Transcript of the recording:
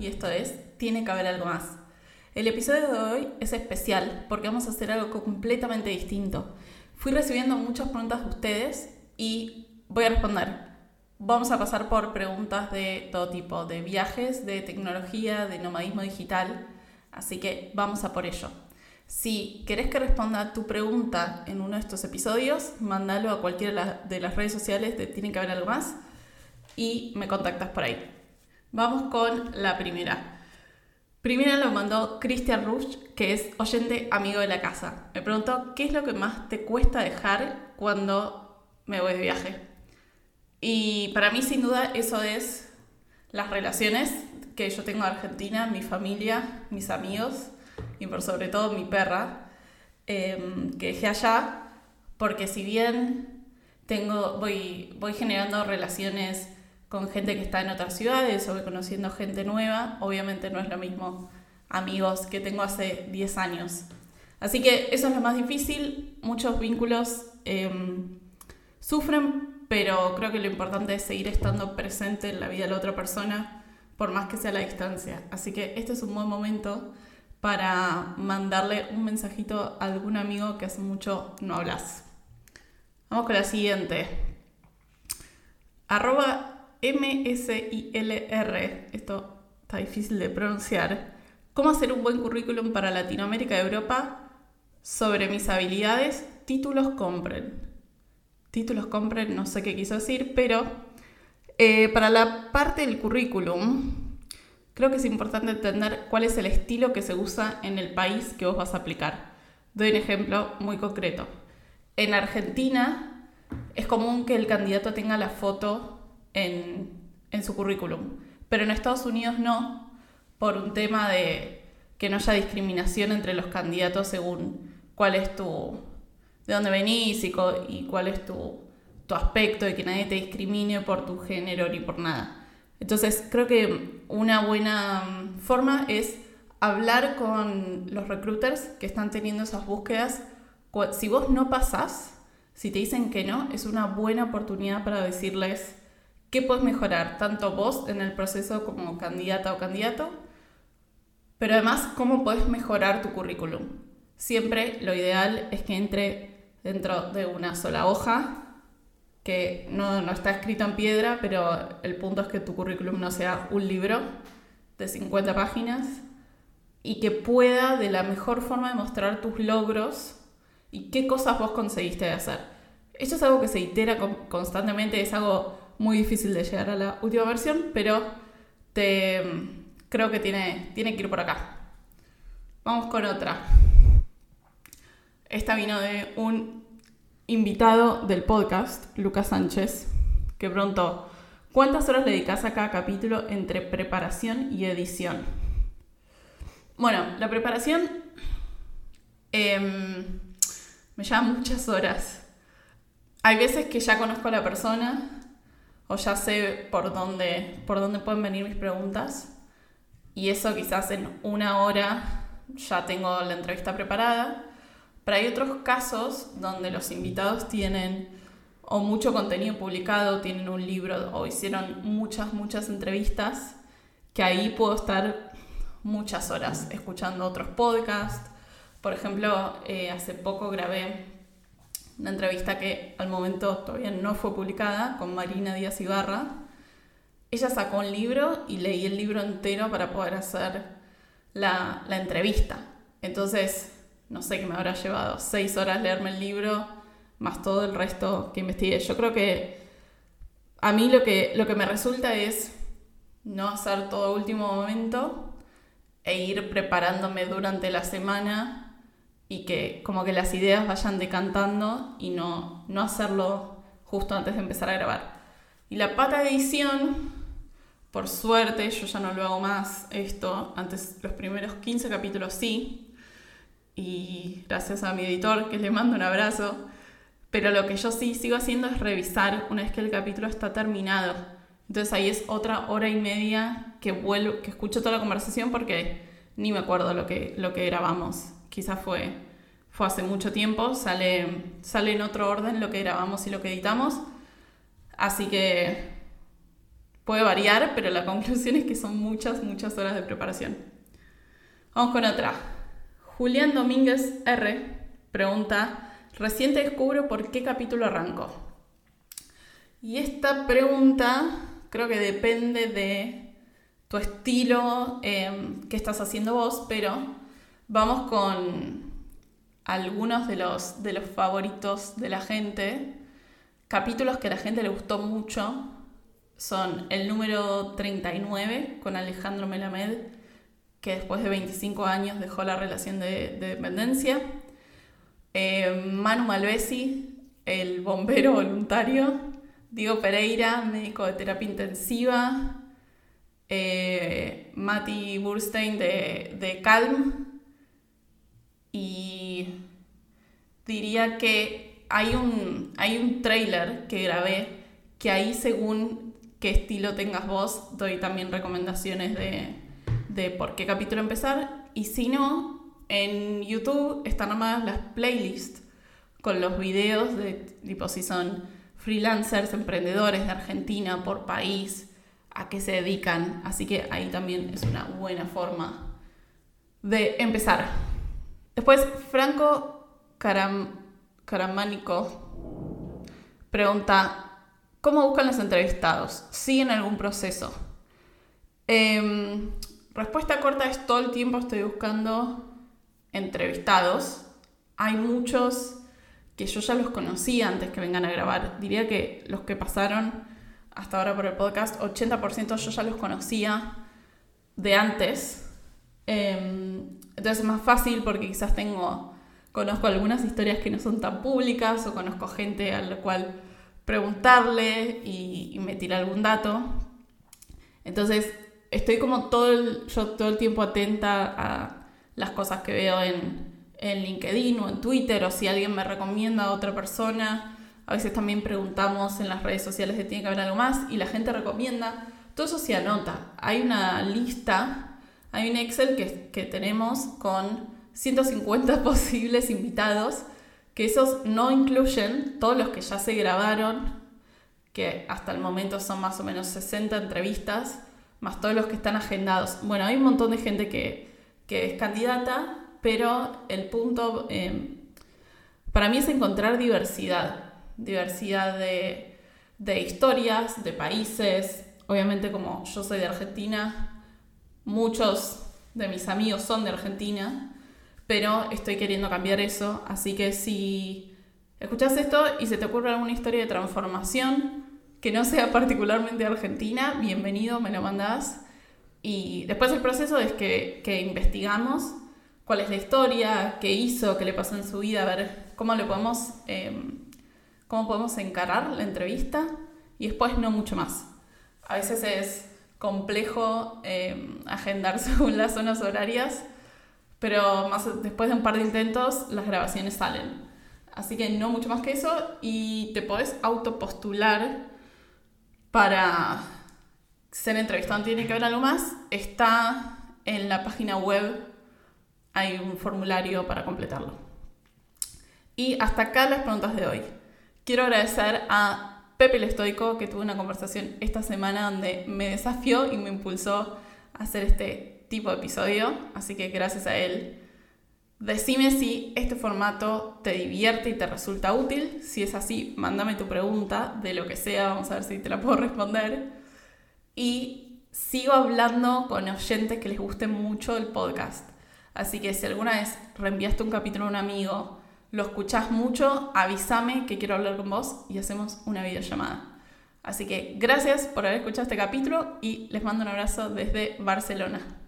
Y esto es Tiene que haber algo más. El episodio de hoy es especial porque vamos a hacer algo completamente distinto. Fui recibiendo muchas preguntas de ustedes y voy a responder. Vamos a pasar por preguntas de todo tipo, de viajes, de tecnología, de nomadismo digital, así que vamos a por ello. Si querés que responda tu pregunta en uno de estos episodios, mándalo a cualquiera de las redes sociales de Tiene que haber algo más y me contactas por ahí. Vamos con la primera. Primera lo mandó Christian Rush, que es oyente amigo de la casa. Me preguntó, ¿qué es lo que más te cuesta dejar cuando me voy de viaje? Y para mí sin duda eso es las relaciones que yo tengo en Argentina, mi familia, mis amigos y por sobre todo mi perra, em, que dejé allá, porque si bien tengo, voy, voy generando relaciones con gente que está en otras ciudades o conociendo gente nueva, obviamente no es lo mismo amigos que tengo hace 10 años. Así que eso es lo más difícil, muchos vínculos em, sufren, pero creo que lo importante es seguir estando presente en la vida de la otra persona, por más que sea la distancia. Así que este es un buen momento para mandarle un mensajito a algún amigo que hace mucho no hablas. Vamos con la siguiente. Arroba MSILR, esto está difícil de pronunciar, cómo hacer un buen currículum para Latinoamérica y Europa sobre mis habilidades, títulos compren. Títulos compren, no sé qué quiso decir, pero eh, para la parte del currículum, creo que es importante entender cuál es el estilo que se usa en el país que vos vas a aplicar. Doy un ejemplo muy concreto. En Argentina es común que el candidato tenga la foto en, su currículum. Pero en Estados Unidos no, por un tema de que no haya discriminación entre los candidatos según cuál es tu, de dónde venís y, y cuál es tu, tu aspecto y que nadie te discrimine por tu género ni por nada. Entonces creo que una buena mm, forma es hablar con los recruiters que están teniendo esas búsquedas. Si vos no pasás, si te dicen que no, es una buena oportunidad para decirles, ¿Qué puedes mejorar? Tanto vos en el proceso como candidata o candidato, pero además cómo puedes mejorar tu currículum. Siempre lo ideal es que entre dentro de una sola hoja, que no, no está escrito en piedra, pero el punto es que tu currículum no sea un libro de 50 páginas y que pueda de la mejor forma demostrar tus logros y qué cosas vos conseguiste de hacer. Esto es algo que se itera constantemente, es algo muy difícil de llegar a la última versión, pero te, creo que tiene, tiene que ir por acá. Vamos con otra. Esta vino de un invitado del podcast, Lucas Sánchez, que pronto, ¿cuántas horas le dedicas a cada capítulo entre preparación y edición? Bueno, la preparación em, me lleva muchas horas. Hay veces que ya conozco a la persona o ya sé por dónde, por dónde pueden venir mis preguntas. Y eso quizás en una hora ya tengo la entrevista preparada. Pero hay otros casos donde los invitados tienen o mucho contenido publicado, tienen un libro o hicieron muchas, muchas entrevistas, que ahí puedo estar muchas horas escuchando otros podcasts. Por ejemplo, eh, hace poco grabé una entrevista que al momento todavía no fue publicada con Marina Díaz Ibarra. Ella sacó un libro y leí el libro entero para poder hacer la, la entrevista. Entonces, no sé qué me habrá llevado seis horas leerme el libro, más todo el resto que investigué. Yo creo que a mí lo que, lo que me resulta es no hacer todo último momento e ir preparándome durante la semana y que como que las ideas vayan decantando y no, no hacerlo justo antes de empezar a grabar. Y la pata de edición, por suerte, yo ya no lo hago más esto, antes los primeros 15 capítulos sí, y gracias a mi editor que le mando un abrazo, pero lo que yo sí sigo haciendo es revisar una vez que el capítulo está terminado. Entonces ahí es otra hora y media que vuelvo, que escucho toda la conversación porque ni me acuerdo lo que, lo que grabamos quizás fue, fue hace mucho tiempo, sale, sale en otro orden lo que grabamos y lo que editamos. Así que Puede variar, pero la conclusión es que son muchas, muchas horas de preparación. Vamos con otra. Julián Domínguez R pregunta, recién te descubro por qué capítulo arrancó. Y esta pregunta creo que depende de tu estilo, em, qué estás haciendo vos, pero vamos con algunos de los, de los favoritos de la gente. Capítulos que a la gente le gustó mucho son el número 39 con Alejandro Melamed, que después de 25 años dejó la relación de, dependencia. Eh, Manu Malvesi, el bombero voluntario. Diego Pereira, médico de terapia intensiva. Eh, Mati Burstein de, de Calm. Y diría que hay un, hay un trailer que grabé que ahí según qué estilo tengas vos, doy también recomendaciones de, por qué capítulo empezar. Y si no, en YouTube están armadas las playlists con los videos de tipo si son freelancers, emprendedores de Argentina por país, a qué se dedican. Así que ahí también es una buena forma de empezar. Después, Franco Caram Caramánico pregunta, ¿Cómo buscan los entrevistados? ¿Siguen algún proceso? Em, respuesta corta es todo el tiempo estoy buscando entrevistados. Hay muchos que yo ya los conocía antes que vengan a grabar. Diría que los que pasaron hasta ahora por el podcast, 80% yo ya los conocía de antes. Em, entonces es más fácil porque quizás tengo, conozco algunas historias que no son tan públicas o conozco gente a la cual preguntarle y, me tira algún dato. Entonces, estoy como todo el, yo todo el tiempo atenta a las cosas que veo en, en LinkedIn o en Twitter o si alguien me recomienda a otra persona. A veces también preguntamos en las redes sociales si tiene que haber algo más y la gente recomienda. Todo eso se anota. Hay una lista, hay un Excel que, que tenemos con 150 posibles invitados que esos no incluyen todos los que ya se grabaron, que hasta el momento son más o menos 60 entrevistas, más todos los que están agendados. Bueno, hay un montón de gente que, es candidata, pero el punto em, para mí es encontrar diversidad, diversidad de, de historias, de países. Obviamente como yo soy de Argentina, muchos de mis amigos son de Argentina, pero estoy queriendo cambiar eso, así que si escuchas esto y se te ocurre alguna historia de transformación que no sea particularmente argentina, bienvenido, me lo mandás. Y después el proceso es que, investigamos cuál es la historia, qué hizo, qué le pasó en su vida, a ver cómo le podemos, em, cómo podemos encarar la entrevista y después no mucho más. A veces es complejo em, agendar según las zonas horarias pero más, después de un par de intentos las grabaciones salen. Así que no mucho más que eso y te podés autopostular para ser entrevistado. Tiene que ver algo más. Está en la página web, hay un formulario para completarlo. Y hasta acá las preguntas de hoy. Quiero agradecer a Pepe el Estoico que tuve una conversación esta semana donde me desafió y me impulsó a hacer este tipo de episodio, así que gracias a él. Decime si este formato te divierte y te resulta útil. Si es así, mándame tu pregunta de lo que sea, vamos a ver si te la puedo responder. Y sigo hablando con oyentes que les guste mucho el podcast. Así que si alguna vez reenviaste un capítulo a un amigo, lo escuchás mucho, avísame que quiero hablar con vos y hacemos una videollamada. Así que gracias por haber escuchado este capítulo y les mando un abrazo desde Barcelona.